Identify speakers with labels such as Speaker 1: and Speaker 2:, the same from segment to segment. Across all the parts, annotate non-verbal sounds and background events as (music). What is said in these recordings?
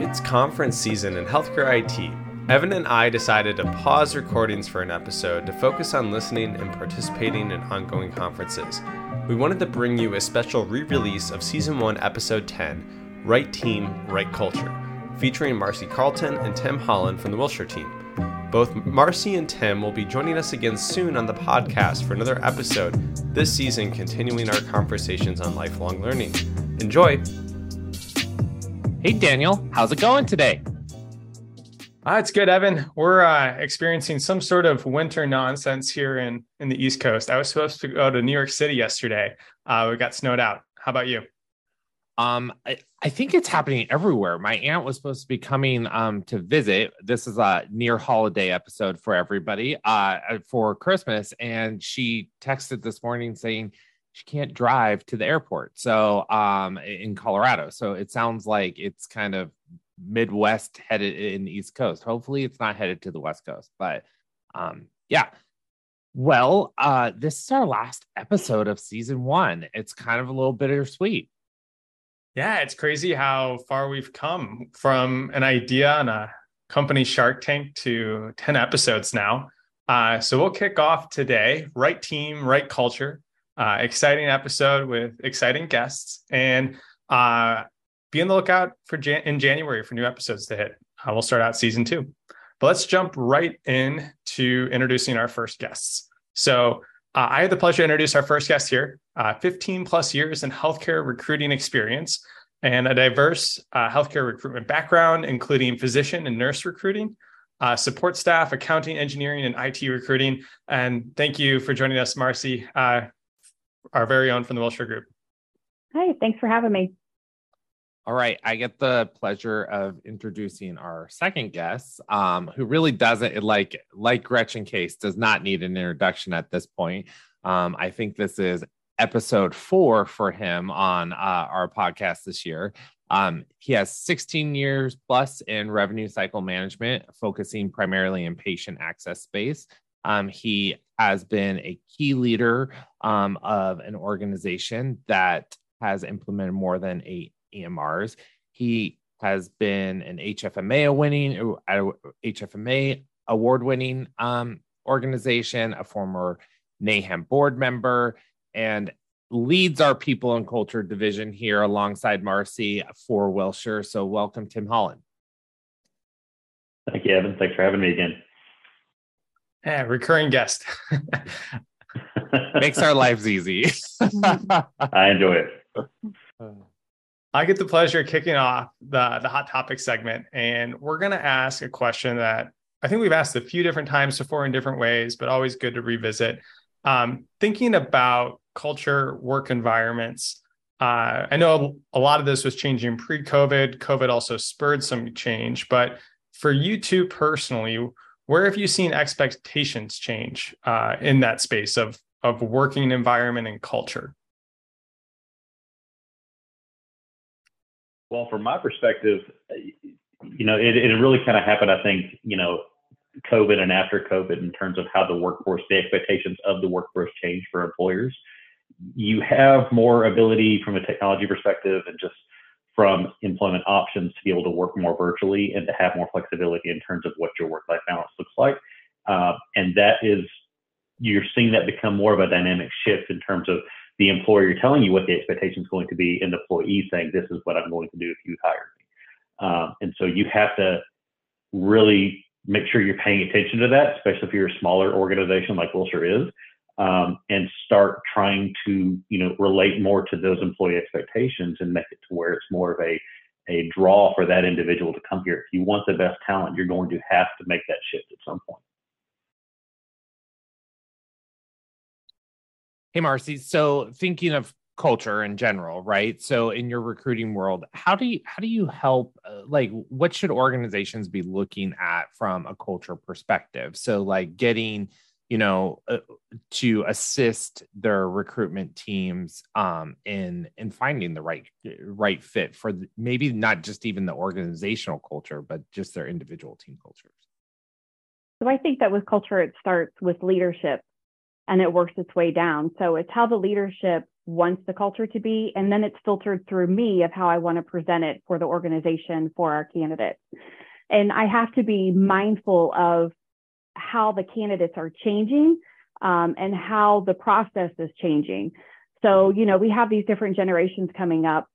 Speaker 1: It's conference season in healthcare IT. Evan and I decided to pause recordings for an episode to focus on listening and participating in ongoing conferences. We wanted to bring you a special re release of Season 1, Episode 10 Right Team, Right Culture, featuring Marcie Carleton and Tim Holland from the Wilshire team. Both Marcie and Tim will be joining us again soon on the podcast for another episode this season, continuing our conversations on lifelong learning. Enjoy!
Speaker 2: Hey, Daniel, how's it going today?
Speaker 3: Uh, it's good, Evan. We're uh, experiencing some sort of winter nonsense here in in the East Coast. I was supposed to go to New York City yesterday. Uh, we got snowed out. How about you?
Speaker 2: Um, I, I, think it's happening everywhere. My aunt was supposed to be coming um to visit. This is a near holiday episode for everybody uh for Christmas, and she texted this morning saying she can't drive to the airport. So um in Colorado. So it sounds like it's kind of Midwest headed in the East Coast. Hopefully it's not headed to the West Coast. But um yeah. Well, uh this is our last episode of season one. It's kind of a little bittersweet.
Speaker 3: Yeah, it's crazy how far we've come from an idea on a company Shark Tank to 10 episodes now. Uh, so we'll kick off today. Right team, right culture. Uh, exciting episode with exciting guests, and uh, be on the lookout for Jan- in January for new episodes to hit. Uh, we'll start out season two, but let's jump right in to introducing our first guests. So uh, I had the pleasure to introduce our first guest here. Uh, 15 plus years in healthcare recruiting experience and a diverse uh, healthcare recruitment background, including physician and nurse recruiting, uh, support staff, accounting, engineering, and IT recruiting. And thank you for joining us, Marcie. Uh, our very own from the Wilshire Group.
Speaker 4: Hi, thanks for having me.
Speaker 2: All right, I get the pleasure of introducing our second guest, um, who really doesn't like like Gretchen Case does not need an introduction at this point. Um, I think this is episode four for him on uh, our podcast this year. Um, he has 16 years plus in revenue cycle management, focusing primarily in patient access space. Um, he has been a key leader um, of an organization that has implemented more than eight EMRs. He has been an HFMA winning HFMA award winning um, organization, a former NAHAM board member, and leads our people and culture division here alongside Marcie for Wilshire. So welcome, Tim Holland.
Speaker 5: Thank you, Evan. Thanks for having me again.
Speaker 3: Yeah, recurring guest.
Speaker 2: Makes our lives easy.
Speaker 5: I enjoy it.
Speaker 3: I get the pleasure of kicking off the, the hot topic segment, and we're going to ask a question that I think we've asked a few different times before in different ways, but always good to revisit. Um, thinking about culture, work environments. Uh, I know a lot of this was changing pre COVID. COVID also spurred some change, but for you two personally, where have you seen expectations change uh, in that space of of working environment and culture?
Speaker 5: Well, from my perspective, you know, it, it really kind of happened, I think, you know, COVID and after COVID in terms of how the workforce, the expectations of the workforce change for employers. You have more ability from a technology perspective and just from employment options to be able to work more virtually and to have more flexibility in terms of what your work life balance looks like. Uh, and that is, you're seeing that become more of a dynamic shift in terms of the employer telling you what the expectation is going to be and the employee saying, this is what I'm going to do if you hire me. Um, and so you have to really make sure you're paying attention to that, especially if you're a smaller organization like Wilshire is, um, and start trying to you know relate more to those employee expectations and make it to where it's more of a a draw for that individual to come here. If you want the best talent, you're going to have to make that shift at some point.
Speaker 2: Hey, Marcie. So thinking of culture in general, right? So in your recruiting world, how do you how do you help? Uh, like, what should organizations be looking at from a culture perspective? So, like getting you know uh, to assist their recruitment teams um in in finding the right right fit for the, maybe not just even the organizational culture but just their individual team cultures
Speaker 4: so i think that with culture it starts with leadership and it works its way down so it's how the leadership wants the culture to be, and then it's filtered through me of how I want to present it for the organization for our candidates. And I have to be mindful of how the candidates are changing um, and how the process is changing. So, you know, we have these different generations coming up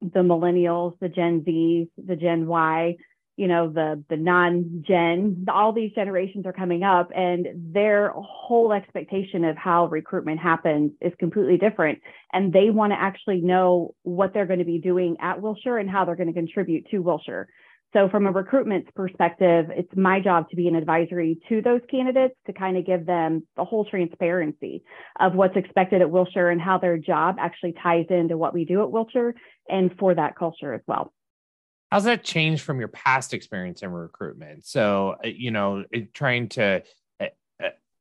Speaker 4: the millennials, the Gen Zs, the Gen Y, you know, the the non-gen, all these generations are coming up and their whole expectation of how recruitment happens is completely different. And they want to actually know what they're going to be doing at Wilshire and how they're going to contribute to Wilshire. So from a recruitment perspective, it's my job to be an advisory to those candidates to kind of give them the whole transparency of what's expected at Wilshire and how their job actually ties into what we do at Wilshire and for that culture as well.
Speaker 2: How's that changed from your past experience in recruitment? So, uh, you know, trying to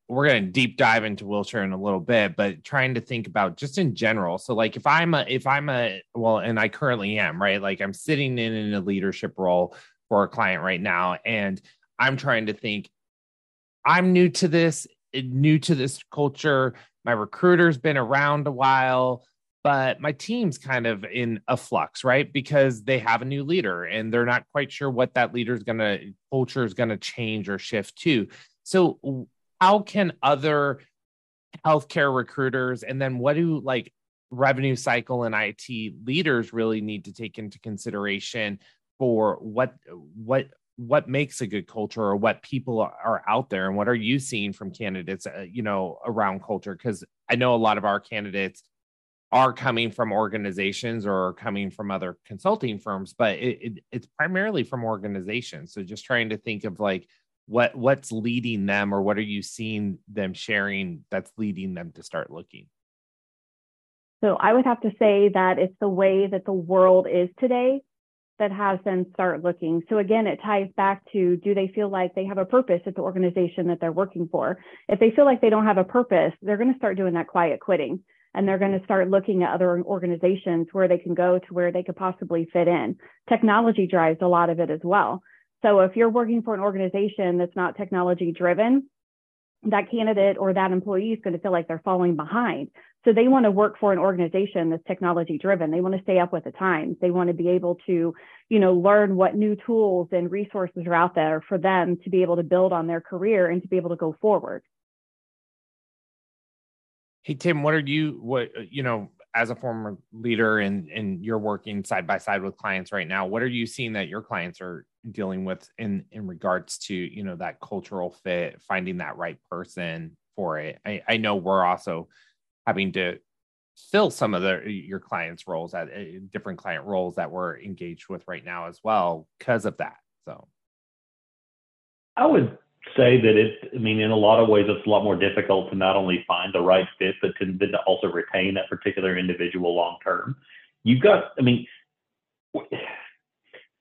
Speaker 2: we're going to deep dive into Wilshire in a little bit, but trying to think about just in general. So like if I'm a if I'm a well, and I currently am, right? Like I'm sitting in, in a leadership role for a client right now, and I'm trying to think, I'm new to this, eh, new to this culture. My recruiter's been around a while, but my team's kind of in a flux, right? Because they have a new leader and they're not quite sure what that leader's gonna culture is gonna change or shift to. So how can other healthcare recruiters and then what do like revenue cycle and IT leaders really need to take into consideration for what what what makes a good culture or what people are out there? And what are you seeing from candidates uh, you know around culture? Because i know a lot of our candidates are coming from organizations or coming from other consulting firms but it, it, it's primarily from organizations. So just trying to think of like what what's leading them or what are you seeing them sharing that's leading them to start looking?
Speaker 4: So i would have to say that it's the way that the world is today that has them start looking. So again it ties back to do they feel like they have a purpose at the organization that they're working for? If they feel like they don't have a purpose they're going to start doing that quiet quitting and they're going to start looking at other organizations where they can go to where they could possibly fit in. Technology drives a lot of it as well so if you're working for an organization that's not technology driven, that candidate or that employee is going to feel like they're falling behind. So they want to work for an organization that's technology driven. They want to stay up with the times. They want to be able to, you know, learn what new tools and resources are out there for them to be able to build on their career and to be able to go forward.
Speaker 2: Hey Tim, what are you what uh, you know as a former leader and and you're working side by side with clients right now what are you seeing that your clients are dealing with in in regards to you know that cultural fit finding that right person for it? I, I know we're also having to fill some of the your clients roles at uh, different client roles that we're engaged with right now as well because of that so.
Speaker 5: I would say that it, I mean, in a lot of ways, it's a lot more difficult to not only find the right fit, but to, to also retain that particular individual long term. You've got, I mean,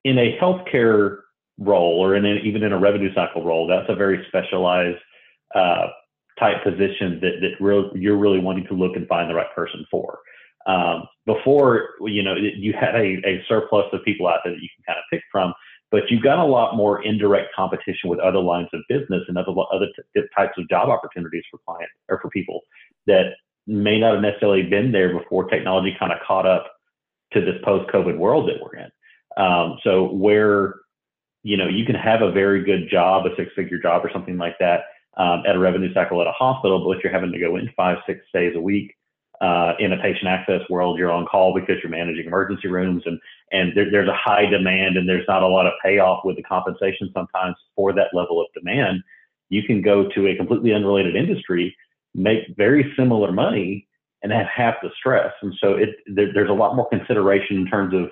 Speaker 5: in a healthcare role or in even in a revenue cycle role, that's a very specialized uh, type position that, that you're really wanting to look and find the right person for. Um, before, you know, you had a, a surplus of people out there that you can kind of pick from but you've got a lot more indirect competition with other lines of business and other other t- types of job opportunities for clients or for people that may not have necessarily been there before technology kind of caught up to this post-COVID world that we're in. Um, so where you know you can have a very good job, a six-figure job or something like that um, at a revenue cycle at a hospital, but if you're having to go in five, six days a week uh, in a patient access world, you're on call because you're managing emergency rooms and, and there, there's a high demand and there's not a lot of payoff with the compensation sometimes for that level of demand. You can go to a completely unrelated industry, make very similar money and have half the stress. And so it, there, there's a lot more consideration in terms of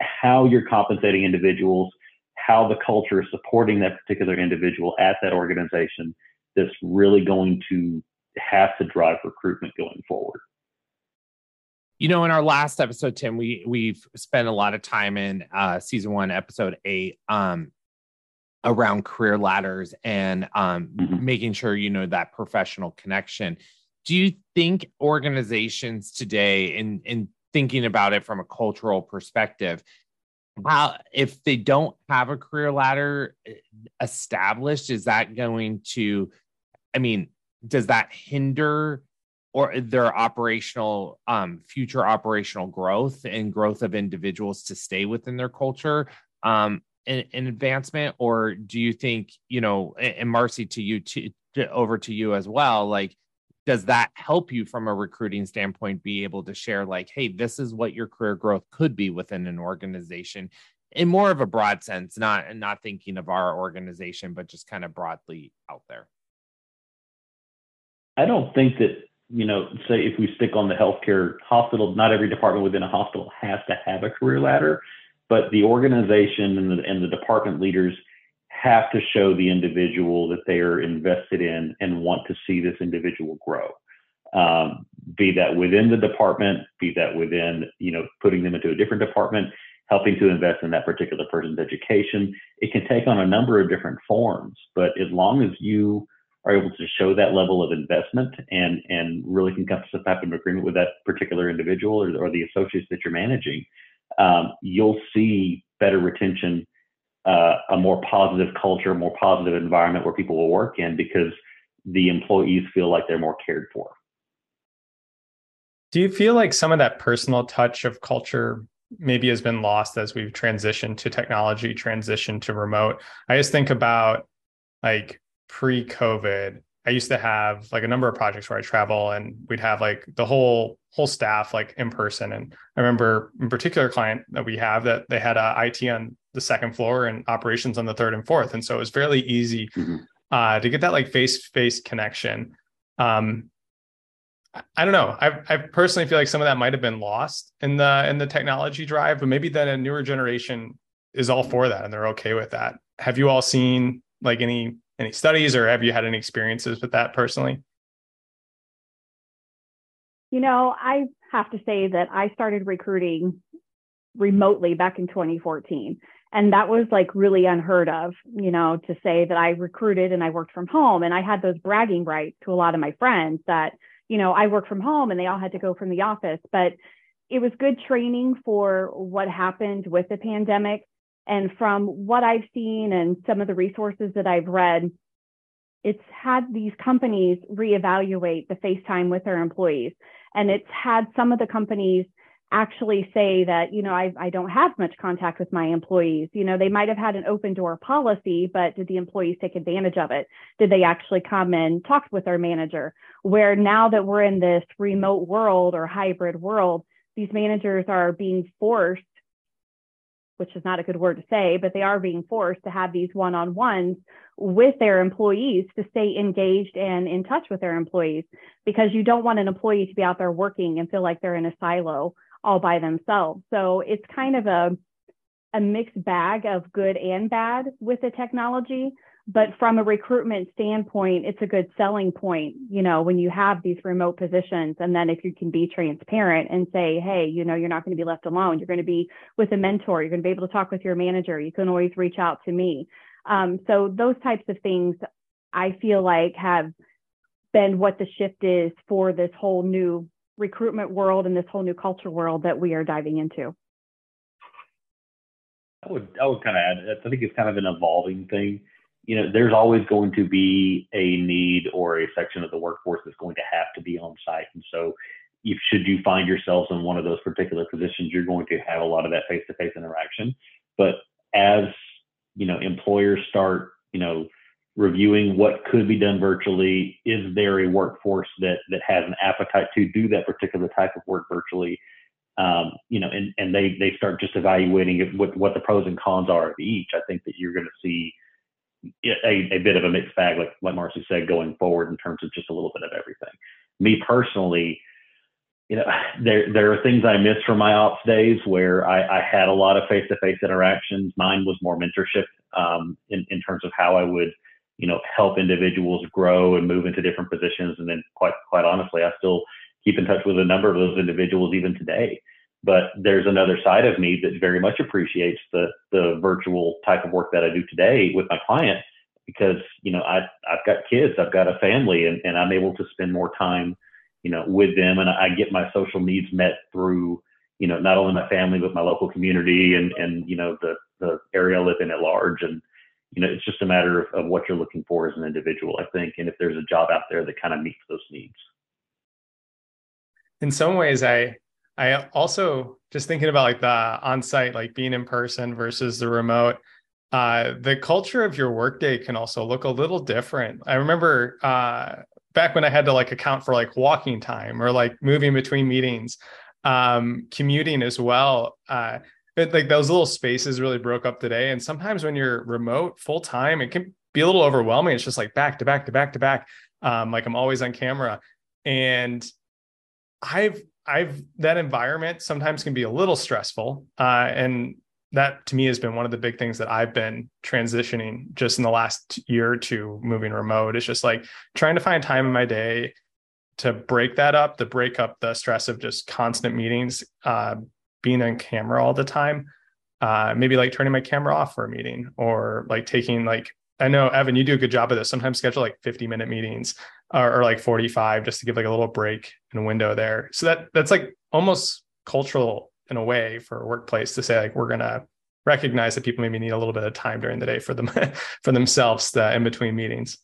Speaker 5: how you're compensating individuals, how the culture is supporting that particular individual at that organization that's really going to have to drive recruitment going forward.
Speaker 2: You know, in our last episode, Tim, we we've spent a lot of time in uh, season one, episode eight, um, around career ladders and um, mm-hmm. making sure you know that professional connection. Do you think organizations today, in in thinking about it from a cultural perspective, how if they don't have a career ladder eh, established, is that going to? I mean, does that hinder or their operational um, future operational growth and growth of individuals to stay within their culture um, in, advancement? Or do you think you know and marcie to you to, to, over to you as well like does that help you from a recruiting standpoint be able to share like hey this is what your career growth could be within an organization? In more of a broad sense not not thinking of our organization but just kind of broadly out there.
Speaker 5: I don't think that you know say if we stick on the healthcare hospital not every department within a hospital has to have a career ladder but the organization and the, and the department leaders have to show the individual that they are invested in and want to see this individual grow. Um, be that within the department, be that within, you know, putting them into a different department, helping to invest in that particular person's education. It can take on a number of different forms, but as long as you are able to show that level of investment and and really can come to some type of agreement with that particular individual or, or the associates that you're managing, um, you'll see better retention uh, a more positive culture, more positive environment where people will work in because the employees feel like they're more cared for.
Speaker 3: Do you feel like some of that personal touch of culture maybe has been lost as we've transitioned to technology, transitioned to remote? I just think about like pre COVID, I used to have like a number of projects where I travel and we'd have like the whole whole staff like in person. And I remember in particular client that we have that they had a IT on the second floor and operations on the third and fourth. And so it was fairly easy mm-hmm. uh, to get that like face to face connection. Um, I don't know. I, I personally feel like some of that might have been lost in the in the technology drive, but maybe then a newer generation is all for that and they're okay with that. Have you all seen like any any studies or have you had any experiences with that personally?
Speaker 4: You know, I have to say that I started recruiting remotely back in 2014. And that was like really unheard of, you know, to say that I recruited and I worked from home. And I had those bragging rights to a lot of my friends that, you know, I work from home and they all had to go from the office. But it was good training for what happened with the pandemic. And from what I've seen and some of the resources that I've read, it's had these companies reevaluate the face time with their employees. And it's had some of the companies actually say that, you know, I, I don't have much contact with my employees. You know, they might have had an open door policy, but did the employees take advantage of it? Did they actually come and talk with their manager? Where now that we're in this remote world or hybrid world, these managers are being forced which is not a good word to say, but they are being forced to have these one on ones with their employees to stay engaged and in touch with their employees because you don't want an employee to be out there working and feel like they're in a silo all by themselves. So it's kind of a, a mixed bag of good and bad with the technology but from a recruitment standpoint it's a good selling point you know when you have these remote positions. And then if you can be transparent and say hey you know you're not going to be left alone. You're going to be with a mentor. You're going to be able to talk with your manager. You can always reach out to me. Um, so those types of things i feel like have been what the shift is for this whole new recruitment world and this whole new culture world that we are diving into.
Speaker 5: I would I would kind of add. I think it's kind of an evolving thing you know, there's always going to be a need or a section of the workforce that's going to have to be on site. And so, if should you find yourselves in one of those particular positions, you're going to have a lot of that face-to-face interaction. But as you know, employers start, you know, reviewing what could be done virtually, is there a workforce that that has an appetite to do that particular type of work virtually? Um, you know, and, and they they start just evaluating what what the pros and cons are of each. I think that you're going to see a, a bit of a mixed bag, like like Marcie said, going forward in terms of just a little bit of everything. Me personally, you know, (sighs) there there are things I miss from my ops days where I, I had a lot of face to face interactions. Mine was more mentorship um, in in terms of how I would, you know, help individuals grow and move into different positions. And then quite quite honestly, I still keep in touch with a number of those individuals even today. But there's another side of me that very much appreciates the the virtual type of work that I do today with my client because you know I I've got kids, I've got a family, and, and I'm able to spend more time, you know, with them, and I get my social needs met through you know not only my family but my local community and and you know the the area I live in at large and you know it's just a matter of, of what you're looking for as an individual I think and if there's a job out there that kind of meets those needs.
Speaker 3: in some ways, I I also just thinking about like the on-site, like being in person versus the remote. Uh, the culture of your workday can also look a little different. I remember uh, back when I had to like account for like walking time or like moving between meetings, um, commuting as well. Uh, it, like those little spaces really broke up today. And sometimes when you're remote full time, it can be a little overwhelming. It's just like back to back to back to back. Um, like I'm always on camera. And I've I've that environment sometimes can be a little stressful. Uh, and that to me has been one of the big things that I've been transitioning just in the last year or two moving remote. It's just like trying to find time in my day to break that up, to break up the stress of just constant meetings, uh, being on camera all the time. Uh, maybe like turning my camera off for a meeting or like taking like I know Evan, you do a good job of this. Sometimes schedule like 50 minute meetings or, or like 45 just to give like a little break in a window there. So that that's like almost cultural in a way for a workplace to say like we're gonna recognize that people maybe need a little bit of time during the day for them (laughs) for themselves the, in between meetings.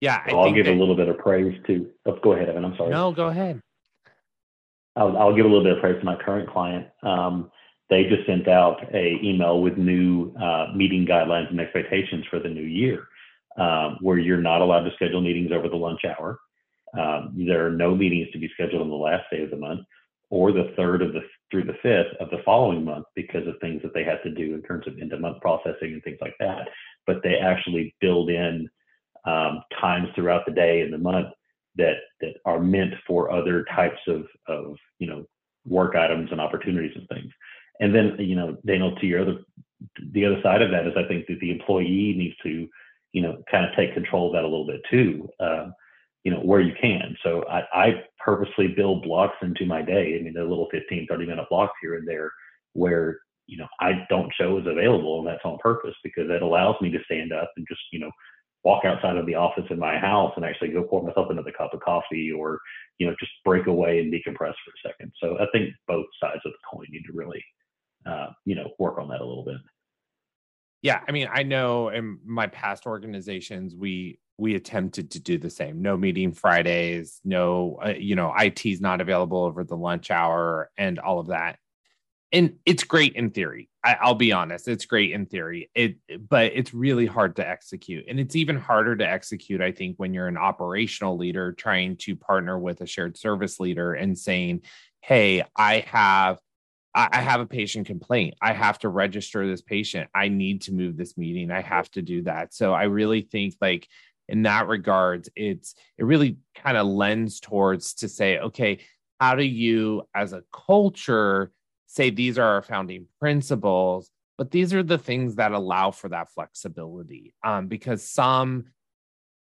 Speaker 2: Yeah,
Speaker 5: I will give that... a little bit of praise to. Oh, go ahead, Evan. I'm sorry.
Speaker 2: No, go ahead.
Speaker 5: I'll, I'll give a little bit of praise to my current client. Um, they just sent out a email with new uh, meeting guidelines and expectations for the new year, um, where you're not allowed to schedule meetings over the lunch hour. Um, there are no meetings to be scheduled on the last day of the month or the third of the through the fifth of the following month because of things that they have to do in terms of end of month processing and things like that. But they actually build in um, times throughout the day and the month that that are meant for other types of of you know work items and opportunities and things. And then you know Daniel, to your other the other side of that is I think that the employee needs to you know kind of take control of that a little bit too. Uh, you know, where you can. So I, I purposely build blocks into my day. I mean, they're little 15, 30 minute blocks here and there where, you know, I don't show as available and that's on purpose because it allows me to stand up and just, you know, walk outside of the office in my house and actually go pour myself another cup of coffee or, you know, just break away and decompress for a second. So I think both sides of the coin need to really, uh, you know, work on that a little bit.
Speaker 2: Yeah, I mean, I know in my past organizations, we we attempted to do the same. No meeting Fridays, no, uh, you know, IT's not available over the lunch hour, and all of that. And it's great in theory. I, will be honest, it's great in theory. It, but it's really hard to execute, and it's even harder to execute. I think when you're an operational leader trying to partner with a shared service leader and saying, "Hey, I have I have a patient complaint. I have to register this patient. I need to move this meeting. I have to do that. So I really think like in that regards, it's it really kind of lends towards to say, okay, how do you as a culture say these are our founding principles, but these are the things that allow for that flexibility. Um, because some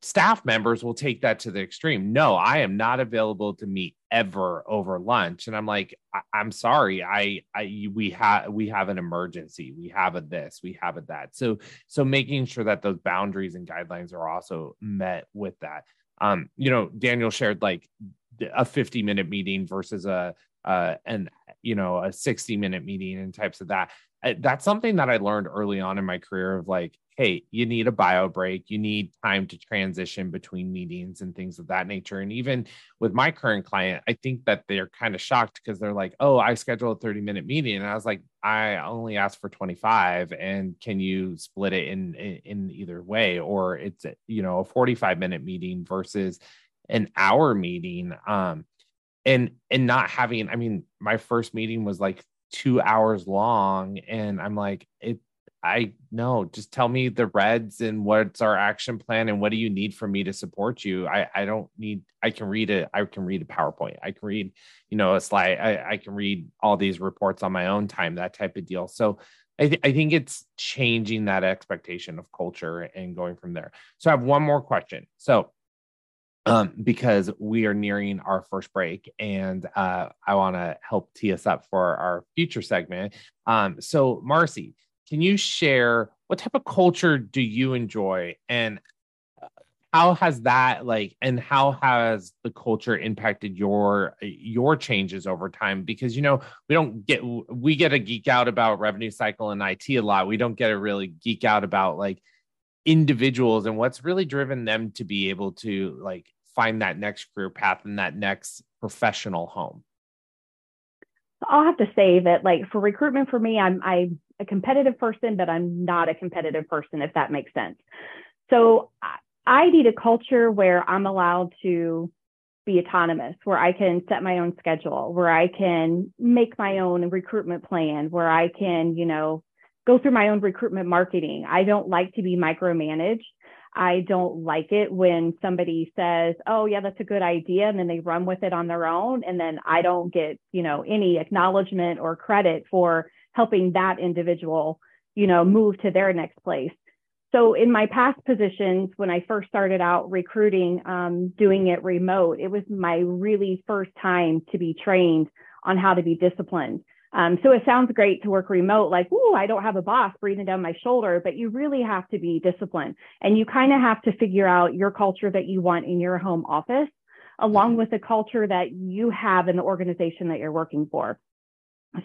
Speaker 2: staff members will take that to the extreme. No, I am not available to meet ever over lunch. And I'm like, I- am sorry, I, I, we have, we have an emergency. We have a this, we have a that. So, so making sure that those boundaries and guidelines are also met with that. Um, you know, Daniel shared like a 50 minute meeting versus a, uh, and you know, a 60 minute meeting and types of that. That's something that I learned early on in my career of like, hey, you need a bio break, you need time to transition between meetings and things of that nature. And even with my current client, I think that they're kind of shocked because they're like, oh, I scheduled a 30 minute meeting. And I was like, I only asked for 25 and can you split it in, in, in either way? Or it's, you know, a 45 minute meeting versus an hour meeting. Um, and and not having i mean my first meeting was like two hours long and i'm like it I know. Just tell me the reds and what's our action plan and what do you need from me to support you. I I don't need. I can read it. I can read a PowerPoint. I can read, you know, a slide. I, I can read all these reports on my own time. That type of deal. So I, th- I think it's changing that expectation of culture and going from there. So I have one more question. So um, because we are nearing our first break and uh, I want to help tee us up for our future segment. Um, so, Marcie, can you share what type of culture do you enjoy and uh, how has that like and how has the culture impacted your your changes over time because you know we don't get we get a geek out about revenue cycle and IT a lot we don't get a really geek out about like individuals and what's really driven them to be able to like find that next career path and that next professional home?
Speaker 4: I'll have to say that, like for recruitment, for me, I'm I'm a competitive person, but I'm not a competitive person, if that makes sense. So I need a culture where I'm allowed to be autonomous, where I can set my own schedule, where I can make my own recruitment plan, where I can, you know, go through my own recruitment marketing. I don't like to be micromanaged. I don't like it when somebody says, "Oh, yeah, that's a good idea," and then they run with it on their own, and then I don't get, you know, any acknowledgement or credit for helping that individual, you know, move to their next place. So in my past positions, when I first started out recruiting, um, doing it remote, it was my really first time to be trained on how to be disciplined. Um, so it sounds great to work remote, like, ooh, I don't have a boss breathing down my shoulder, but you really have to be disciplined. And you kind of have to figure out your culture that you want in your home office, along with the culture that you have in the organization that you're working for.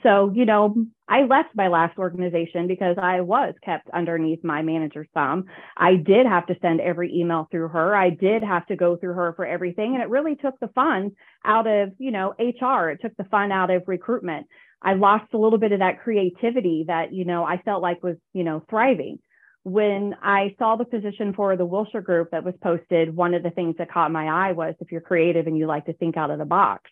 Speaker 4: So, you know, I left my last organization because I was kept underneath my manager's thumb. I did have to send every email through her. I did have to go through her for everything. And it really took the fun out of, you know, HR. It took the fun out of recruitment. I lost a little bit of that creativity that, you know, I felt like was, you know, thriving. When I saw the position for the Wilshire group that was posted, one of the things that caught my eye was if you're creative and you like to think out of the box.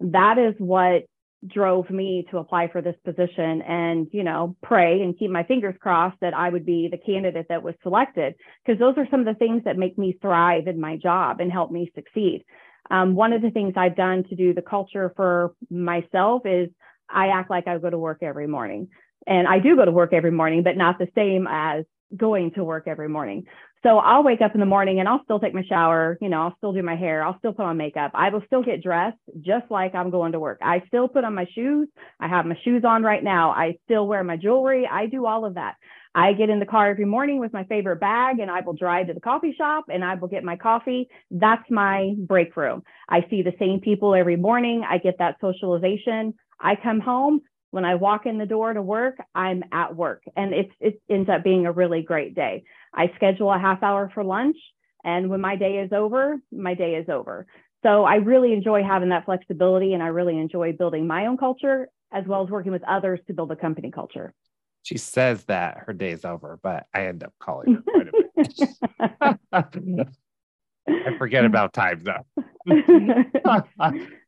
Speaker 4: That is what drove me to apply for this position and, you know, pray and keep my fingers crossed that I would be the candidate that was selected because those are some of the things that make me thrive in my job and help me succeed. Um, one of the things I've done to do the culture for myself is I act like I go to work every morning. And I do go to work every morning, but not the same as going to work every morning. So I'll wake up in the morning and I'll still take my shower, you know, I'll still do my hair, I'll still put on makeup. I will still get dressed just like I'm going to work. I still put on my shoes. I have my shoes on right now. I still wear my jewelry. I do all of that. I get in the car every morning with my favorite bag and I will drive to the coffee shop and I will get my coffee. That's my break room. I see the same people every morning. I get that socialization. I come home. When I walk in the door to work, I'm at work and it's, it ends up being a really great day. I schedule a half hour for lunch and when my day is over, my day is over. So I really enjoy having that flexibility and I really enjoy building my own culture as well as working with others to build a company culture.
Speaker 2: She says that her day is over, but I end up calling her quite a bit. (laughs) (laughs) I forget about time though. (laughs)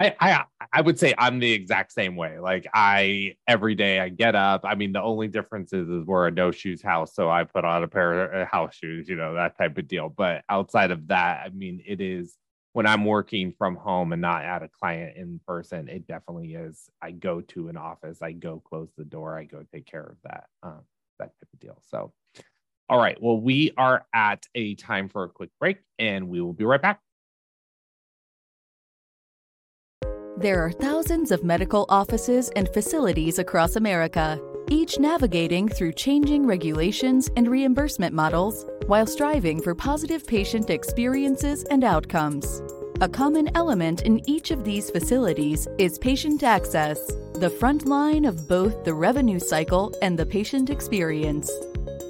Speaker 2: I, I I would say I'm the exact same way. Like I every day I get up. I mean, the only difference is, is we're a no shoes house, so I put on a pair of uh, house shoes, you know, that type of deal. But outside of that, I mean, it is when I'm working from home and not at a client in person. It definitely is. I go to an office, I go close the door, I go take care of that um, that type of deal. So, all right. Well, we are at a time for a quick break, and we will be right back.
Speaker 6: There are thousands of medical offices and facilities across America, each navigating through changing regulations and reimbursement models while striving for positive patient experiences and outcomes. A common element in each of these facilities is patient access, the front line of both the revenue cycle and the patient experience.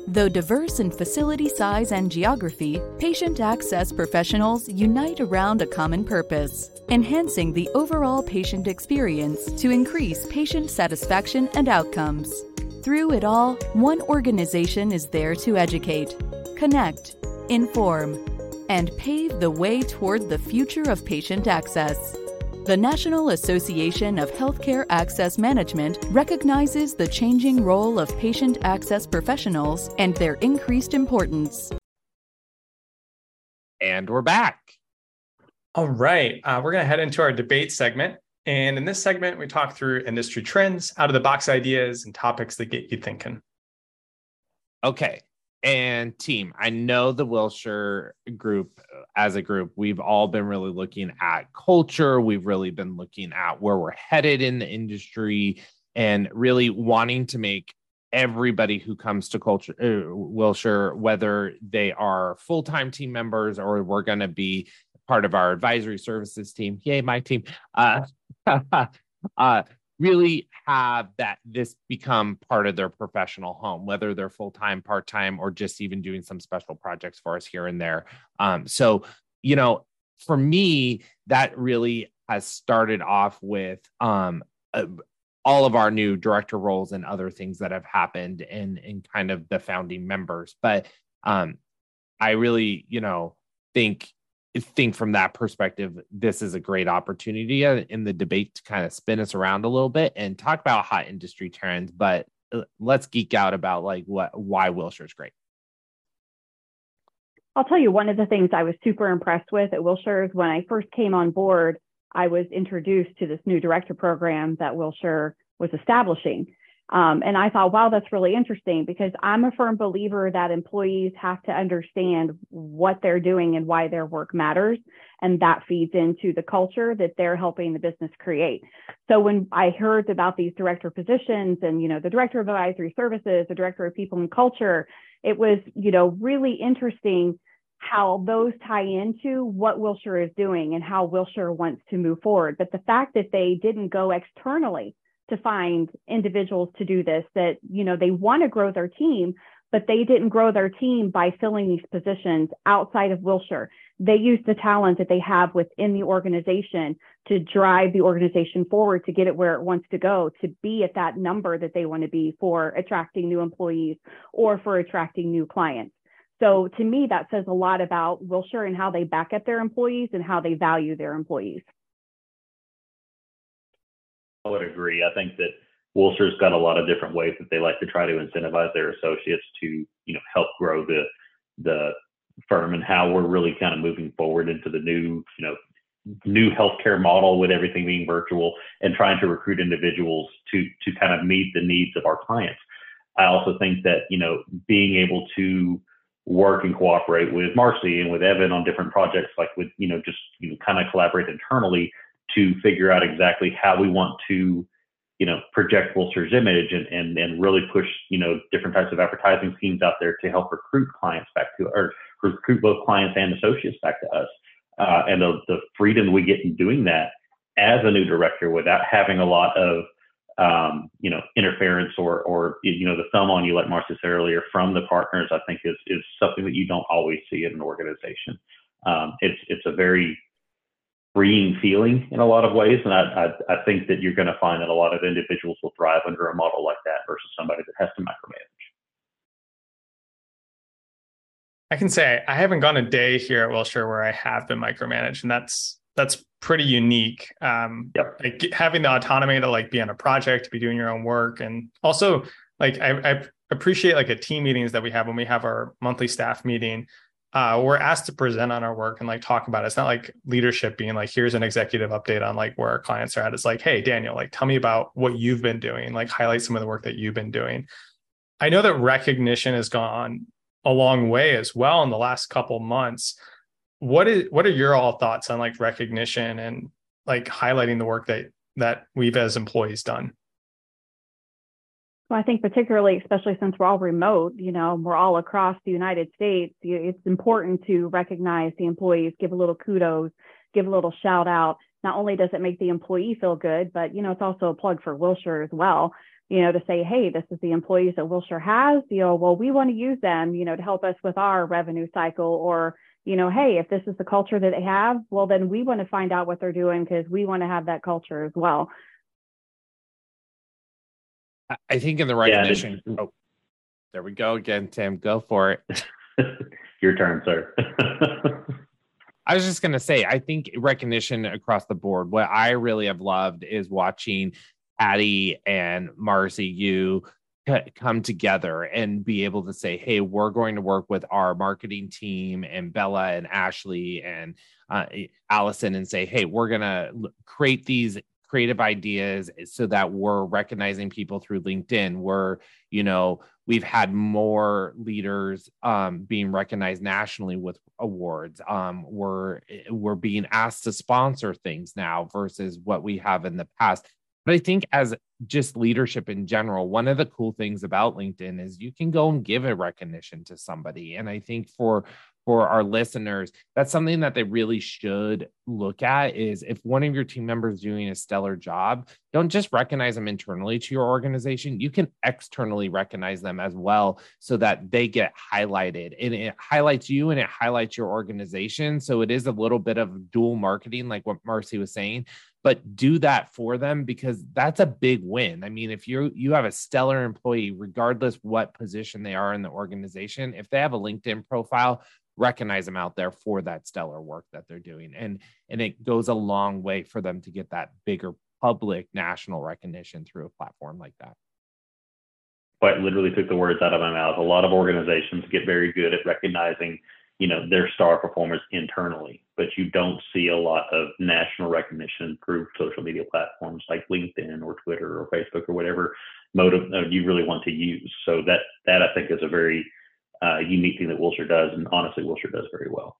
Speaker 6: Though diverse in facility size and geography, patient access professionals unite around a common purpose enhancing the overall patient experience to increase patient satisfaction and outcomes. Through it all, one organization is there to educate, connect, inform, and pave the way toward the future of patient access. The National Association of Healthcare Access Management recognizes the changing role of patient access professionals and their increased importance.
Speaker 2: And we're back.
Speaker 3: All right. Uh, we're going to head into our debate segment. And in this segment, we talk through industry trends, out of the box ideas, and topics that get you thinking.
Speaker 2: Okay. And team, I know the Wilshire group as a group, we've all been really looking at culture. We've really been looking at where we're headed in the industry and really wanting to make everybody who comes to culture uh, Wilshire, whether they are full-time team members or we're going to be part of our advisory services team. Yay, my team. Uh, (laughs) uh, really have that this become part of their professional home, whether they're full time, part time, or just even doing some special projects for us here and there. Um, so, you know, for me, that really has started off with um, uh, all of our new director roles and other things that have happened in in kind of the founding members. But um, I really, you know, think think from that perspective, this is a great opportunity uh, in the debate to kind of spin us around a little bit and talk about hot industry trends. But uh, let's geek out about like what why Wilshire is great.
Speaker 4: I'll tell you one of the things I was super impressed with at Wilshire is when I first came on board, I was introduced to this new director program that Wilshire was establishing. Um, and I thought, wow, that's really interesting because I'm a firm believer that employees have to understand what they're doing and why their work matters. And that feeds into the culture that they're helping the business create. So when I heard about these director positions and, you know, the director of advisory services, the director of people and culture, it was, you know, really interesting how those tie into what Wilshire is doing and how Wilshire wants to move forward. But the fact that they didn't go externally to find individuals to do this, that, you know, they want to grow their team, but they didn't grow their team by filling these positions outside of Wilshire. They use the talent that they have within the organization to drive the organization forward to get it where it wants to go, to be at that number that they want to be for attracting new employees or for attracting new clients. So to me, that says a lot about Wilshire and how they back up their employees and how they value their employees.
Speaker 5: I would agree. I think that Wilshire's got a lot of different ways that they like to try to incentivize their associates to, you know, help grow the the firm and how we're really kind of moving forward into the new, you know, new healthcare model with everything being virtual and trying to recruit individuals to to kind of meet the needs of our clients. I also think that, you know, being able to work and cooperate with Marcie and with Evan on different projects, like with, you know, just, you know, kind of collaborate internally to figure out exactly how we want to, you know, project Wilshire's image and, and, and really push, you know, different types of advertising schemes out there to help recruit clients back to, or recruit both clients and associates back to us. Uh, and the, the freedom we get in doing that as a new director without having a lot of um, you know, interference or, or, you know, the thumb on you, like Marcie said earlier, from the partners, I think is, is something that you don't always see in an organization. Um, it's, it's a very freeing feeling in a lot of ways. And I, I, I think that you're going to find that a lot of individuals will thrive under a model like that versus somebody that has to micromanage.
Speaker 3: I can say I haven't gone a day here at Wilshire where I have been micromanaged, and that's that's pretty unique. Um, yep. like having the autonomy to like be on a project, to be doing your own work, and also like I, I appreciate like a team meetings that we have when we have our monthly staff meeting. Uh, we're asked to present on our work and like talk about it. It's not like leadership being like, here's an executive update on like where our clients are at. It's like, hey, Daniel, like tell me about what you've been doing, like highlight some of the work that you've been doing. I know that recognition has gone a long way as well in the last couple months what is what are your all thoughts on like recognition and like highlighting the work that that we've as employees done
Speaker 4: well, I think particularly, especially since we're all remote, you know, we're all across the United States. It's important to recognize the employees, give a little kudos, give a little shout out. Not only does it make the employee feel good, but you know, it's also a plug for Wilshire as well. You know, to say, hey, this is the employees that Wilshire has. You know, well, we want to use them, you know, to help us with our revenue cycle or you know, hey, if this is the culture that they have, well, then we want to find out what they're doing because we want to have that culture as well.
Speaker 2: I think in the right Yeah, oh, there we go again, Tim. Go for it. (laughs)
Speaker 5: Your turn, sir. (laughs)
Speaker 2: I was just going to say, I think recognition across the board. What I really have loved is watching Addie and Marcie, you come together and be able to say, hey, we're going to work with our marketing team and Bella and Ashley and uh, Allison and say, hey, we're going to create these creative ideas so that we're recognizing people through LinkedIn. We're, you know, we've had more leaders um, being recognized nationally with awards. Um, we're we're being asked to sponsor things now versus what we have in the past. But I think as just leadership in general, one of the cool things about LinkedIn is you can go and give a recognition to somebody. And I think for for our listeners, that's something that they really should look at is if one of your team members doing a stellar job, don't just recognize them internally to your organization. You can externally recognize them as well so that they get highlighted and it highlights you and it highlights your organization. So it is a little bit of dual marketing, like what Marcie was saying, but do that for them because that's a big win. I mean, if you you have a stellar employee, regardless what position they are in the organization, if they have a LinkedIn profile recognize them out there for that stellar work that they're doing. And and it goes a long way for them to get that bigger public national recognition through a platform like that.
Speaker 5: Quite literally took the words out of my mouth. A lot of organizations get very good at recognizing you know their star performers internally but you don't see a lot of national recognition through social media platforms like linkedin or twitter or facebook or whatever mode of, uh, you really want to use so that that i think is a very uh, unique thing that Wilshire does, and honestly, Wilshire does very well.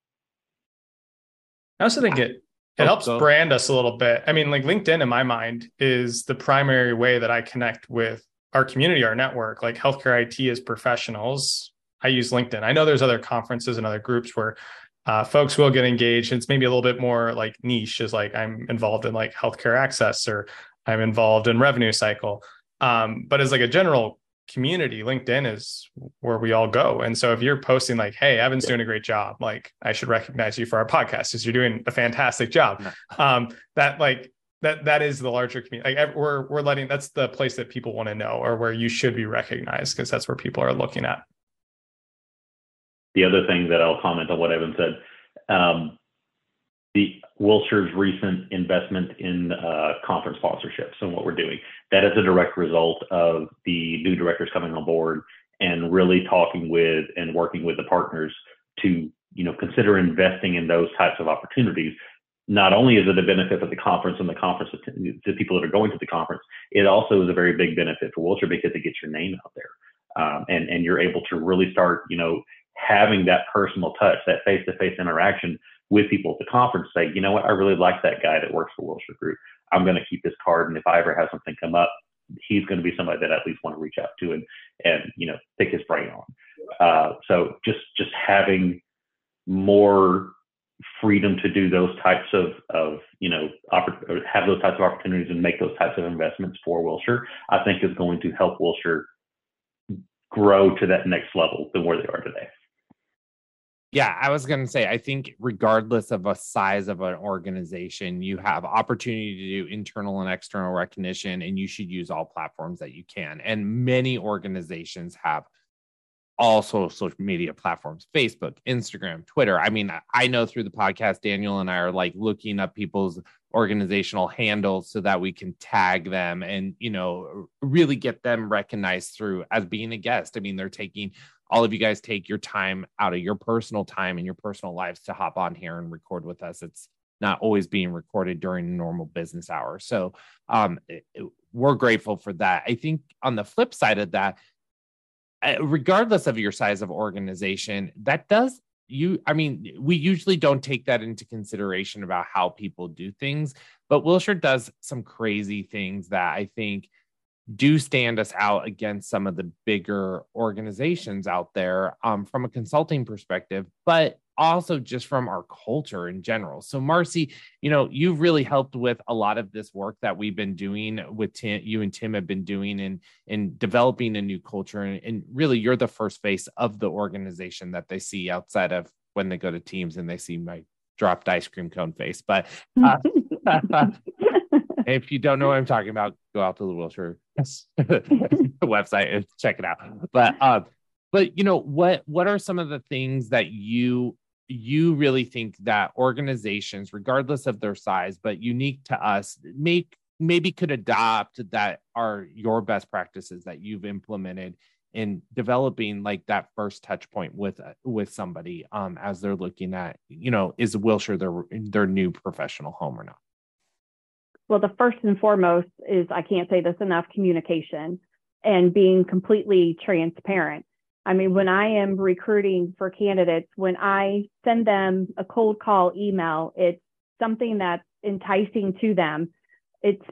Speaker 3: I also think it it oh, helps so. brand us a little bit. I mean, like LinkedIn, in my mind, is the primary way that I connect with our community, our network, like healthcare IT as professionals. I use LinkedIn. I know there's other conferences and other groups where uh, folks will get engaged. It's maybe a little bit more like niche, is like I'm involved in like healthcare access or I'm involved in revenue cycle. Um, but as like a general community linkedin is where we all go and so if you're posting like hey evan's doing a great job like i should recognize you for our podcast because you're doing a fantastic job um that like that that is the larger community like we're we're letting that's the place that people want to know or where you should be recognized because that's where people are looking at
Speaker 5: the other thing that i'll comment on what evan said um, the Wilshire's recent investment in uh, conference sponsorships and what we're doing. That is a direct result of the new directors coming on board and really talking with and working with the partners to you know consider investing in those types of opportunities. Not only is it a benefit for the conference and the conference to people that are going to the conference, it also is a very big benefit for Wilshire because it gets your name out there, um, and and you're able to really start you know having that personal touch, that face-to-face interaction with people at the conference say, you know what, I really like that guy that works for Wilshire Group. I'm going to keep his card, and if I ever have something come up, he's going to be somebody that I at least want to reach out to and and you know pick his brain on. Uh, so just just having more freedom to do those types of of you know oppor- have those types of opportunities and make those types of investments for Wilshire, I think is going to help Wilshire grow to that next level than where they are today.
Speaker 2: Yeah, I was going to say, I think regardless of a size of an organization, you have opportunity to do internal and external recognition, and you should use all platforms that you can. And many organizations have all social media platforms Facebook, Instagram, Twitter. I mean, I know through the podcast, Daniel and I are like looking up people's organizational handles so that we can tag them and, you know, really get them recognized through as being a guest. I mean, they're taking all of you guys take your time out of your personal time and your personal lives to hop on here and record with us. It's not always being recorded during normal business hours. So um, it, it, we're grateful for that. I think on the flip side of that, uh, regardless of your size of organization, that does you i mean we usually don't take that into consideration about how people do things but wilshire does some crazy things that i think do stand us out against some of the bigger organizations out there um, from a consulting perspective, but also just from our culture in general. So, Marcie, you know, you've really helped with a lot of this work that we've been doing with Tim, you and Tim have been doing in in developing a new culture. And, and really, you're the first face of the organization that they see outside of when they go to teams and they see my dropped ice cream cone face. But uh, (laughs) (laughs) (laughs) if you don't know what I'm talking about, go out to the Wilshire (laughs) (laughs) website and check it out. But uh, but you know what what are some of the things that you you really think that organizations, regardless of their size, but unique to us, make maybe could adopt that are your best practices that you've implemented in developing like that first touch point with with somebody um as they're looking at you know is wilshire their their new professional home or not
Speaker 4: well, the first and foremost is I can't say this enough communication and being completely transparent. I mean, when I am recruiting for candidates, when I send them a cold call email, it's something that's enticing to them. It's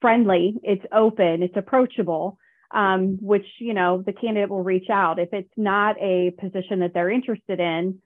Speaker 4: friendly, it's open, it's approachable, um, which, you know, the candidate will reach out. If it's not a position that they're interested in,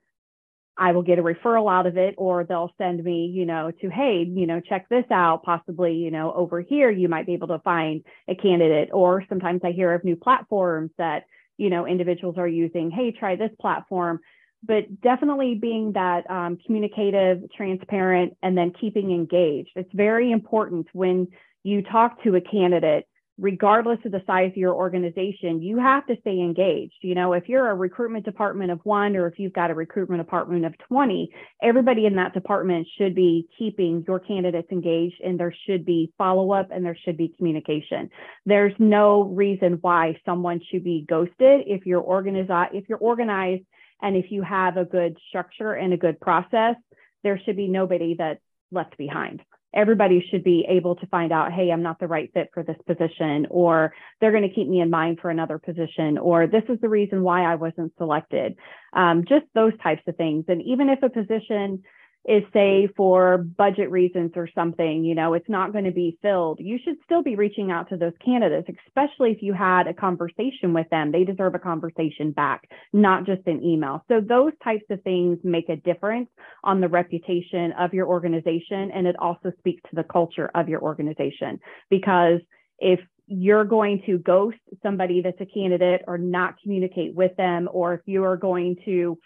Speaker 4: I will get a referral out of it, or they'll send me, you know, to, hey, you know, check this out. Possibly, you know, over here, you might be able to find a candidate. Or sometimes I hear of new platforms that, you know, individuals are using. Hey, try this platform. But definitely being that um, communicative, transparent, and then keeping engaged. It's very important when you talk to a candidate regardless of the size of your organization, you have to stay engaged. You know, if you're a recruitment department of one or if you've got a recruitment department of 20, everybody in that department should be keeping your candidates engaged and there should be follow up and there should be communication. There's no reason why someone should be ghosted if you're organized if you're organized and if you have a good structure and a good process, there should be nobody that's left behind everybody should be able to find out, hey, I'm not the right fit for this position, or they're going to keep me in mind for another position, or this is the reason why I wasn't selected. Um, just those types of things. And even if a position is say for budget reasons or something, you know, it's not going to be filled, you should still be reaching out to those candidates, especially if you had a conversation with them. They deserve a conversation back, not just an email. So those types of things make a difference on the reputation of your organization. And it also speaks to the culture of your organization because if you're going to ghost somebody that's a candidate or not communicate with them, or if you are going to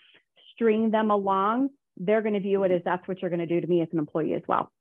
Speaker 4: string them along, they're going to view it as that's what you're going to do to me as an employee as well.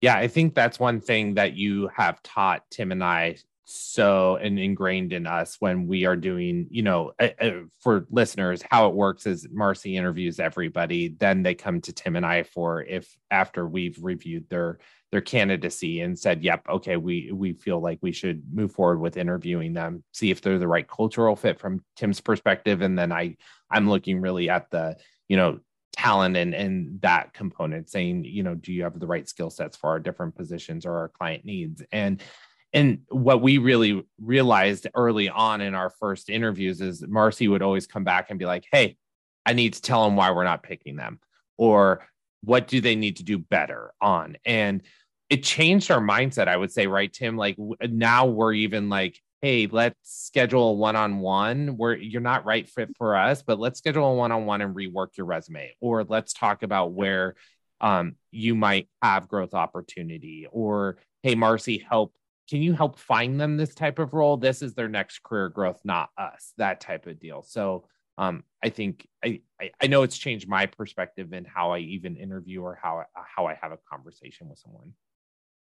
Speaker 2: Yeah, I think that's one thing that you have taught Tim and I so and ingrained in us when we are doing, you know, uh, uh, for listeners, how it works is Marcie interviews everybody, then they come to Tim and I for if after we've reviewed their their candidacy and said, "Yep, okay, we we feel like we should move forward with interviewing them, see if they're the right cultural fit from Tim's perspective." And then I I'm looking really at the you know talent and and that component saying you know do you have the right skill sets for our different positions or our client needs? And and what we really realized early on in our first interviews is marcie would always come back and be like hey i need to tell them why we're not picking them or what do they need to do better on? And it changed our mindset i would say right tim? Like now we're even like hey, let's schedule a one-on-one where you're not right fit for us, but let's schedule a one-on-one and rework your resume. Or let's talk about where um, you might have growth opportunity. Or hey, Marcie, help. Can you help find them this type of role? This is their next career growth, not us. That type of deal. So um, I think I, I, I know it's changed my perspective in how I even interview or how how I have a conversation with someone.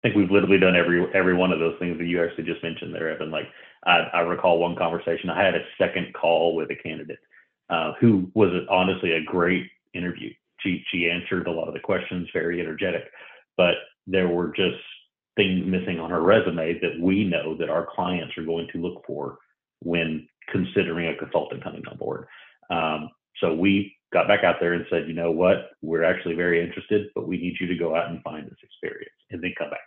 Speaker 5: I think we've literally done every every one of those things that you actually just mentioned there, Evan. Like I, I recall one conversation. I had a second call with a candidate uh, who was honestly a great interview. She she answered a lot of the questions, very energetic, but there were just things missing on her resume that we know that our clients are going to look for when considering a consultant coming on board. Um, so we got back out there and said, you know what, we're actually very interested, but we need you to go out and find this experience and then come back.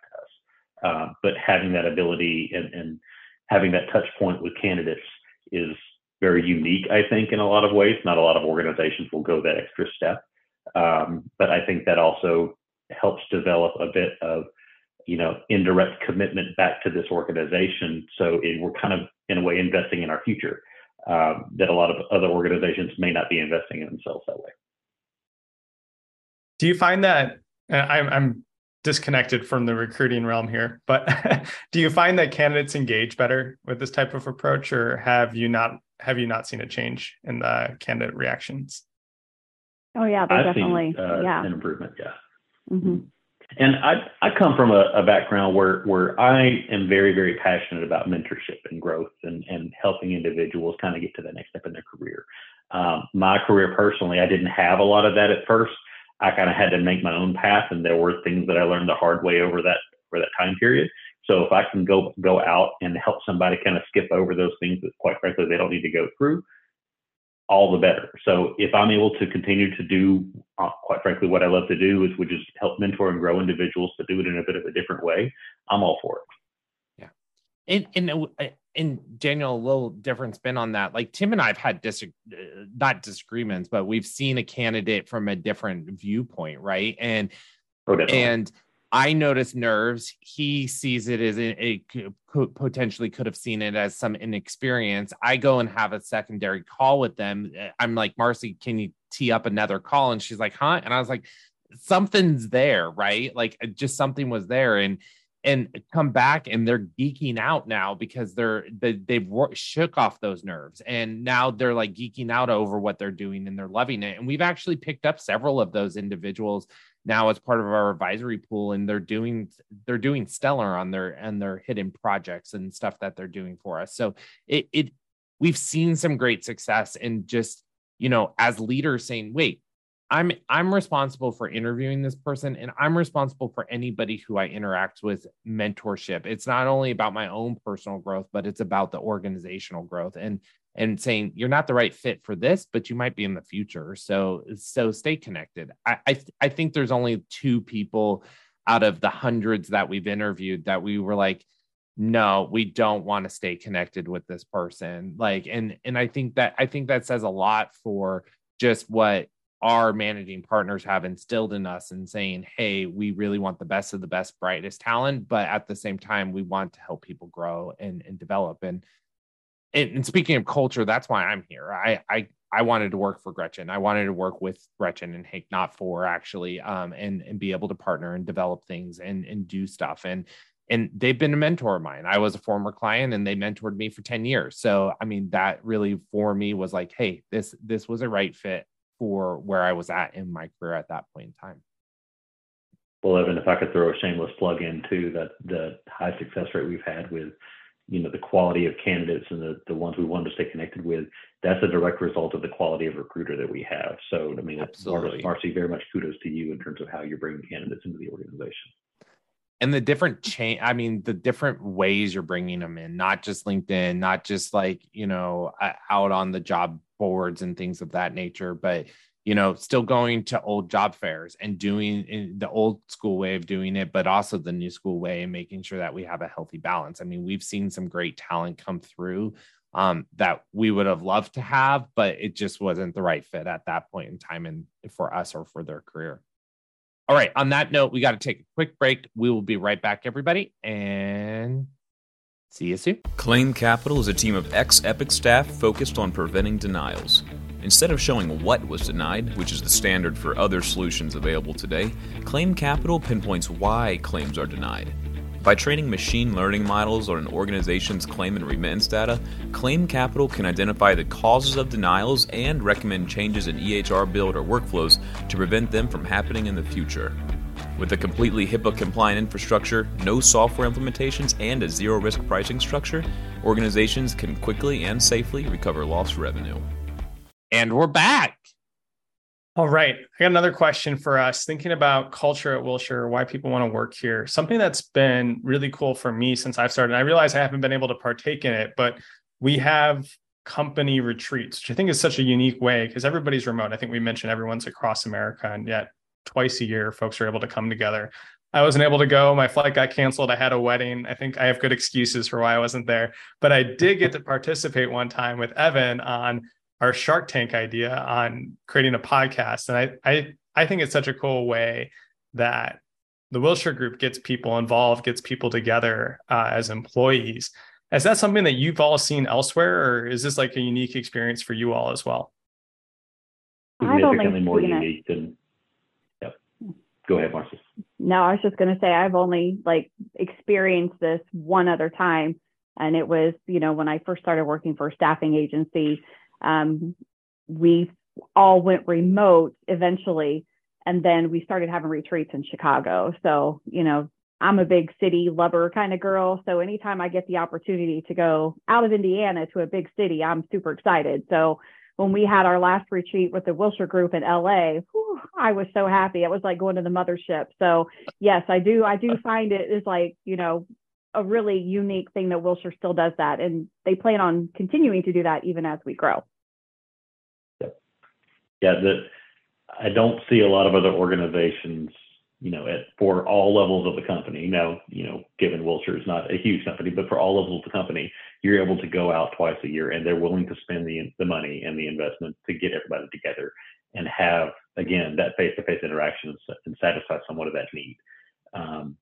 Speaker 5: Uh, but having that ability and, and having that touch point with candidates is very unique, I think, in a lot of ways. Not a lot of organizations will go that extra step. Um, but I think that also helps develop a bit of, you know, indirect commitment back to this organization. So it, we're kind of, in a way, investing in our future um, that a lot of other organizations may not be investing in themselves that way.
Speaker 3: Do you find that I'm, I'm disconnected from the recruiting realm here, but (laughs) do you find that candidates engage better with this type of approach, or have you not have you not seen a change in the candidate reactions?
Speaker 4: Oh yeah, they definitely
Speaker 5: seen, uh,
Speaker 4: yeah
Speaker 5: an improvement. Yeah. Mm-hmm. And I, I come from a, a, background where, where I am very, very passionate about mentorship and growth and, and helping individuals kind of get to the next step in their career. Um, my career personally, I didn't have a lot of that at first. I kind of had to make my own path, and there were things that I learned the hard way over that over that time period. So if I can go go out and help somebody kind of skip over those things that, quite frankly, they don't need to go through, all the better. So if I'm able to continue to do, uh, quite frankly, what I love to do is which is help mentor and grow individuals to do it in a bit of a different way, I'm all for
Speaker 2: it. Yeah, and and uh, and Daniel, a little different spin on that. Like Tim and I've had dis uh, not disagreements, but we've seen a candidate from a different viewpoint, right? And oh, and I notice nerves. He sees it as it, could, potentially could have seen it as some inexperience. I go and have a secondary call with them. I'm like, Marcie, can you tee up another call and she's like, huh? And I was like, something's there, right? Like just something was there. And and come back and they're geeking out now because they're they, they've shook off those nerves. And now they're like geeking out over what they're doing and they're loving it. And we've actually picked up several of those individuals now as part of our advisory pool and they're doing they're doing stellar on their and their hidden projects and stuff that they're doing for us. So it it we've seen some great success and just you know as leaders saying wait I'm I'm responsible for interviewing this person and I'm responsible for anybody who I interact with mentorship. It's not only about my own personal growth, but it's about the organizational growth and and saying you're not the right fit for this, but you might be in the future. So so stay connected. I I, th- I think there's only two people out of the hundreds that we've interviewed that we were like no we don't want to stay connected with this person like and and i think that i think that says a lot for just what our managing partners have instilled in us and saying, hey, we really want the best of the best, brightest talent, but at the same time, we want to help people grow and, and develop. And, and, and speaking of culture, that's why I'm here. I, I I wanted to work for Gretchen. I wanted to work with Gretchen and Hank, not for actually, um, and and be able to partner and develop things and and do stuff. And and they've been a mentor of mine. I was a former client, and they mentored me for ten years. So I mean, that really for me was like, hey, this this was a right fit for where I was at in my career at that point in time.
Speaker 5: Well, Evan, if I could throw a shameless plug in too, that the high success rate we've had with, you know, the quality of candidates and the, the ones we wanted to stay connected with, that's a direct result of the quality of recruiter that we have. So, I mean, Absolutely. Marcie, very much kudos to you in terms of how you're bringing candidates into the organization
Speaker 2: and the different chain i mean the different ways you're bringing them in not just linkedin not just like you know out on the job boards and things of that nature but you know still going to old job fairs and doing the old school way of doing it but also the new school way and making sure that we have a healthy balance. I mean we've seen some great talent come through um, that we would have loved to have but it just wasn't the right fit at that point in time and for us or for their career all right. On that note, we got to take a quick break. We will be right back, everybody, and see you soon.
Speaker 7: Claim Capital is a team of ex Epic staff focused on preventing denials. Instead of showing what was denied, which is the standard for other solutions available today, Claim Capital pinpoints why claims are denied. By training machine learning models on an organization's claim and remittance data, Claim Capital can identify the causes of denials and recommend changes in EHR build or workflows to prevent them from happening in the future. With a completely HIPAA compliant infrastructure, no software implementations, and a zero risk pricing structure, organizations can quickly and safely recover lost revenue.
Speaker 2: And we're back.
Speaker 3: All right. I got another question for us. Thinking about culture at Wilshire, why people want to work here. Something that's been really cool for me since I've started. I realize I haven't been able to partake in it, but we have company retreats, which I think is such a unique way because everybody's remote. I think we mentioned everyone's across America, and yet twice a year, folks are able to come together. I wasn't able to go. My flight got canceled. I had a wedding. I think I have good excuses for why I wasn't there, but I did get to participate one time with Evan on our Shark Tank idea on creating a podcast. And I I I think it's such a cool way that the Wilshire Group gets people involved, gets people together uh, as employees. Is that something that you've all seen elsewhere, or is this like a unique experience for you all as well?
Speaker 5: Significantly more unique it. than. Yep. Go ahead, Marcie.
Speaker 4: No, I was just going to say I've only like experienced this one other time, and it was you know when I first started working for a staffing agency um, we all went remote eventually. And then we started having retreats in Chicago. So, you know, I'm a big city lover kind of girl. So anytime I get the opportunity to go out of Indiana to a big city, I'm super excited. So when we had our last retreat with the Wilshire group in LA, whew, I was so happy. It was like going to the mothership. So yes, I do. I do find it is like, you know, a really unique thing that Wilshire still does that. And they plan on continuing to do that even as we grow.
Speaker 5: Yeah, that I don't see a lot of other organizations, you know, at for all levels of the company. Now, you know, given Wilshire is not a huge company, but for all levels of the company, you're able to go out twice a year and they're willing to spend the the money and the investment to get everybody together and have again that face-to-face interaction and satisfy somewhat of that need. Um,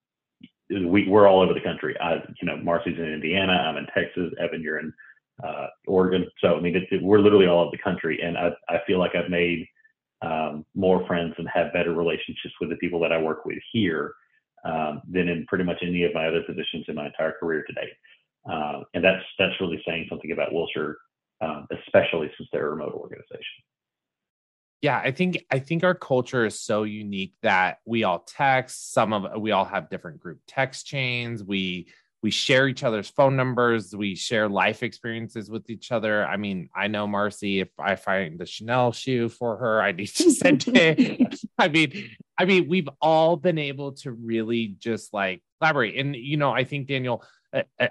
Speaker 5: we, we're all over the country. I, you know, Marcie's in Indiana. I'm in Texas. Evan, you're in uh, Oregon. So I mean, it, it, we're literally all over the country, and I, I feel like I've made um, more friends and have better relationships with the people that I work with here um, than in pretty much any of my other positions in my entire career today. Uh, and that's that's really saying something about Wilshire, um, especially since they're a remote organization.
Speaker 2: Yeah, I think I think our culture is so unique that we all text. Some of we all have different group text chains. We we share each other's phone numbers we share life experiences with each other i mean i know marcie if i find the chanel shoe for her i need to (laughs) send it i mean i mean we've all been able to really just like collaborate and you know i think daniel uh, uh,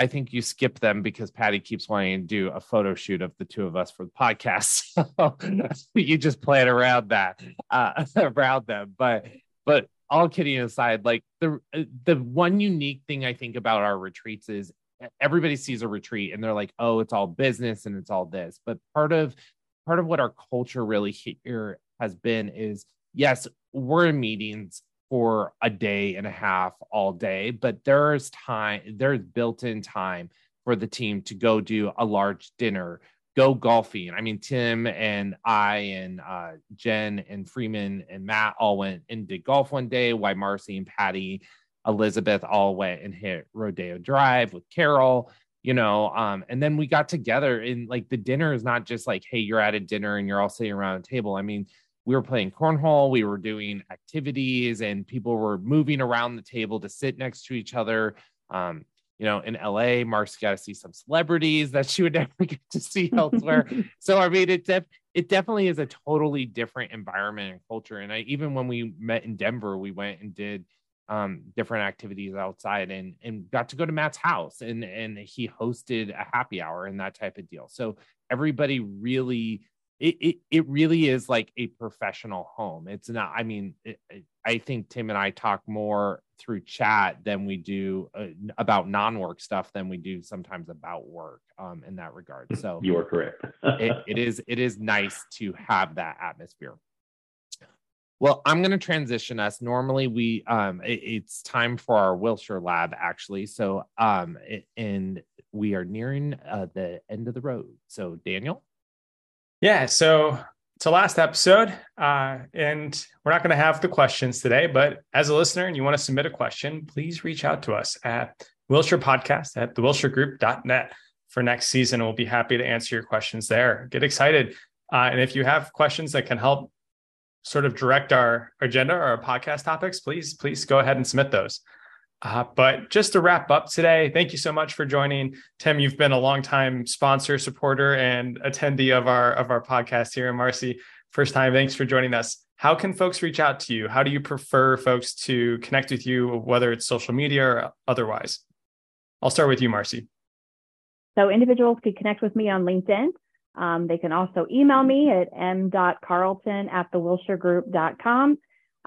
Speaker 2: I think you skip them because Patty keeps wanting to do a photo shoot of the two of us for the podcast. (laughs) So (laughs) you just plan around that, uh, around them. But but all kidding aside, like the uh, the one unique thing I think about our retreats is everybody sees a retreat and they're like, oh, it's all business and it's all this. But part of part of what our culture really here has been is yes, we're in meetings for a day and a half all day, but there's time, there's built-in time for the team to go do a large dinner go golfing. I mean, Tim and I and uh, Jen and Freeman and Matt all went and did golf one day. Why Marcy and Patty, Elizabeth all went and hit Rodeo Drive with Carol. You know, um, and then we got together and like the dinner is not just like, hey, you're at a dinner and you're all sitting around a table. I mean, we were playing cornhole, we were doing activities, and people were moving around the table to sit next to each other. Um, you know, in LA, Mark's got to see some celebrities that she would (laughs) never get to see elsewhere. (laughs) so I mean, it def- it definitely is a totally different environment and culture. And I even when we met in Denver, we went and did um, different activities outside and and got to go to Matt's house and and he hosted a happy hour and that type of deal. So everybody really it, it, it really is like a professional home. It's not, I mean, it, I think Tim and I talk more through chat than we do uh, about non-work stuff than we do sometimes about work um, in that regard. So
Speaker 5: you are correct. (laughs)
Speaker 2: it, it is, it is nice to have that atmosphere. Well, I'm going to transition us. Normally, we um, it, it's time for our Wilshire lab actually. So, um, it, and we are nearing uh, the end of the road. So, Daniel.
Speaker 3: Yeah. So a last episode, uh, and we're not going to have the questions today. But as a listener, and you want to submit a question, please reach out to us at Wilshire Podcast at thewilshiregroup.net for next season. We'll be happy to answer your questions there. Get excited, uh, and if you have questions that can help sort of direct our agenda or our podcast topics, please please go ahead and submit those. Uh, but just to wrap up today, thank you so much for joining, Tim. You've been a longtime sponsor, supporter, and attendee of our of our podcast here. And Marcie, first time. Thanks for joining us. How can folks reach out to you? How do you prefer folks to connect with you, whether it's social media or otherwise? I'll start with you, Marcie.
Speaker 4: So individuals can connect with me on LinkedIn. Um, they can also email me at m.carleton at thewilshiregroup.com.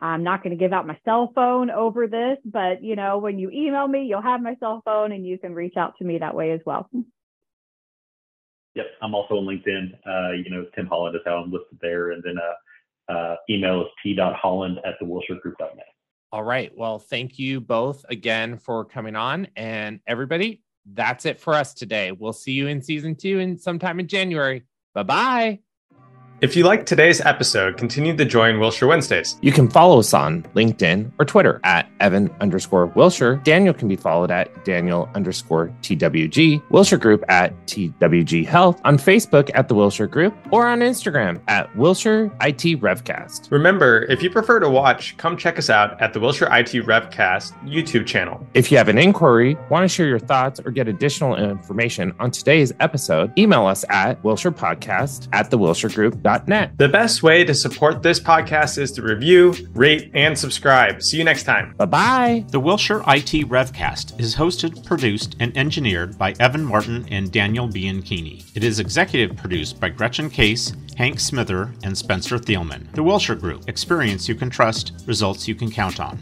Speaker 4: I'm not going to give out my cell phone over this, but you know, when you email me, you'll have my cell phone and you can reach out to me that way as well.
Speaker 5: Yep, I'm also on LinkedIn. Uh, you know, Tim Holland is how I'm listed there, and then uh, uh, email is t.holland at thewilshiregroup.net.
Speaker 2: All right. Well, thank you both again for coming on, and everybody. That's it for us today. We'll see you in season two and sometime in January. Bye bye.
Speaker 3: If you liked today's episode, continue to join Wilshire Wednesdays.
Speaker 2: You can follow us on LinkedIn or Twitter at Evan underscore Wilshire. Daniel can be followed at Daniel underscore TWG. Wilshire Group at TWG Health. On Facebook at the Wilshire Group or on Instagram at Wilshire IT Revcast.
Speaker 3: Remember, if you prefer to watch, come check us out at the Wilshire IT Revcast YouTube channel.
Speaker 2: If you have an inquiry, want to share your thoughts, or get additional information on today's episode, email us at Wilshire Podcast at the Wilshire Group
Speaker 3: the best way to support this podcast is to review, rate, and subscribe. See you next time.
Speaker 2: Bye bye.
Speaker 8: The Wilshire IT Revcast is hosted, produced, and engineered by Evan Martin and Daniel Bianchini. It is executive produced by Gretchen Case, Hank Smither, and Spencer Thielman. The Wilshire Group experience you can trust, results you can count on.